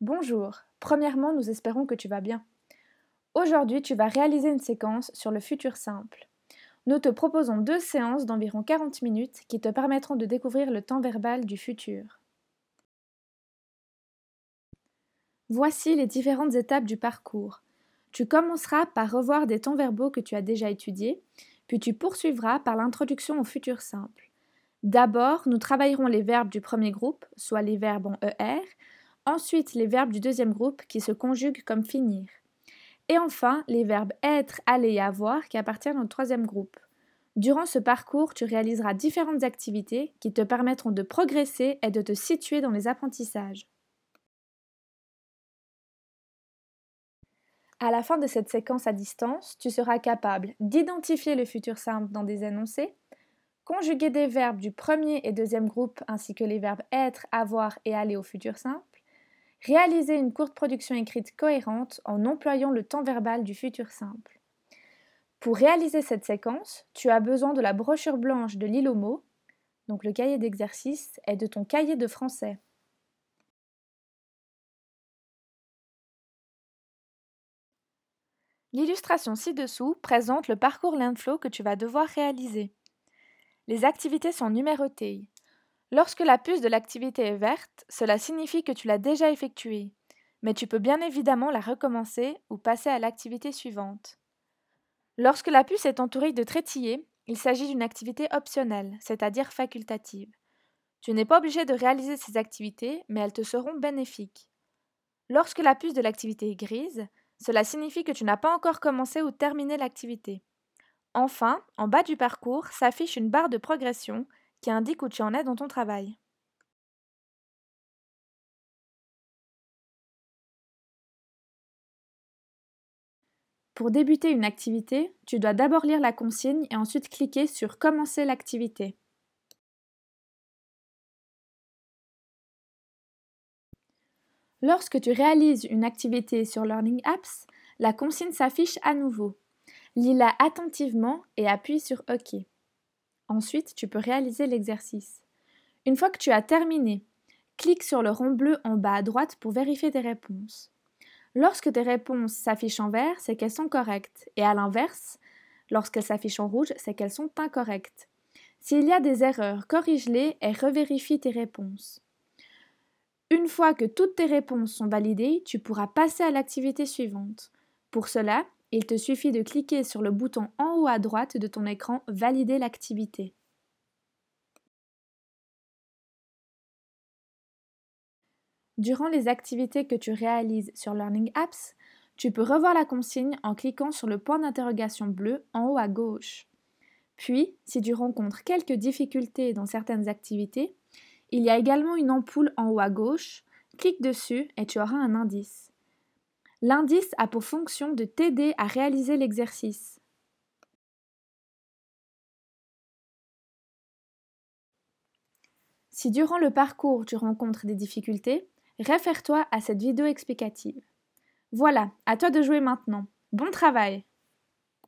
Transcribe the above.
Bonjour. Premièrement, nous espérons que tu vas bien. Aujourd'hui, tu vas réaliser une séquence sur le futur simple. Nous te proposons deux séances d'environ 40 minutes qui te permettront de découvrir le temps verbal du futur. Voici les différentes étapes du parcours. Tu commenceras par revoir des temps verbaux que tu as déjà étudiés, puis tu poursuivras par l'introduction au futur simple. D'abord, nous travaillerons les verbes du premier groupe, soit les verbes en ER, ensuite les verbes du deuxième groupe qui se conjuguent comme finir, et enfin les verbes être, aller et avoir qui appartiennent au troisième groupe. Durant ce parcours, tu réaliseras différentes activités qui te permettront de progresser et de te situer dans les apprentissages. À la fin de cette séquence à distance, tu seras capable d'identifier le futur simple dans des énoncés, conjuguer des verbes du premier et deuxième groupe ainsi que les verbes être, avoir et aller au futur simple, réaliser une courte production écrite cohérente en employant le temps verbal du futur simple. Pour réaliser cette séquence, tu as besoin de la brochure blanche de l'île donc le cahier d'exercice, et de ton cahier de français. L'illustration ci-dessous présente le parcours Landflow que tu vas devoir réaliser. Les activités sont numérotées. Lorsque la puce de l'activité est verte, cela signifie que tu l'as déjà effectuée, mais tu peux bien évidemment la recommencer ou passer à l'activité suivante. Lorsque la puce est entourée de trétillés, il s'agit d'une activité optionnelle, c'est-à-dire facultative. Tu n'es pas obligé de réaliser ces activités, mais elles te seront bénéfiques. Lorsque la puce de l'activité est grise, cela signifie que tu n'as pas encore commencé ou terminé l'activité. Enfin, en bas du parcours s'affiche une barre de progression qui indique où tu en es dans ton travail. Pour débuter une activité, tu dois d'abord lire la consigne et ensuite cliquer sur Commencer l'activité. Lorsque tu réalises une activité sur Learning Apps, la consigne s'affiche à nouveau. Lis-la attentivement et appuie sur OK. Ensuite, tu peux réaliser l'exercice. Une fois que tu as terminé, clique sur le rond bleu en bas à droite pour vérifier tes réponses. Lorsque tes réponses s'affichent en vert, c'est qu'elles sont correctes, et à l'inverse, lorsqu'elles s'affichent en rouge, c'est qu'elles sont incorrectes. S'il y a des erreurs, corrige-les et revérifie tes réponses. Une fois que toutes tes réponses sont validées, tu pourras passer à l'activité suivante. Pour cela, il te suffit de cliquer sur le bouton en haut à droite de ton écran Valider l'activité. Durant les activités que tu réalises sur Learning Apps, tu peux revoir la consigne en cliquant sur le point d'interrogation bleu en haut à gauche. Puis, si tu rencontres quelques difficultés dans certaines activités, il y a également une ampoule en haut à gauche. Clique dessus et tu auras un indice. L'indice a pour fonction de t'aider à réaliser l'exercice. Si durant le parcours tu rencontres des difficultés, réfère-toi à cette vidéo explicative. Voilà, à toi de jouer maintenant. Bon travail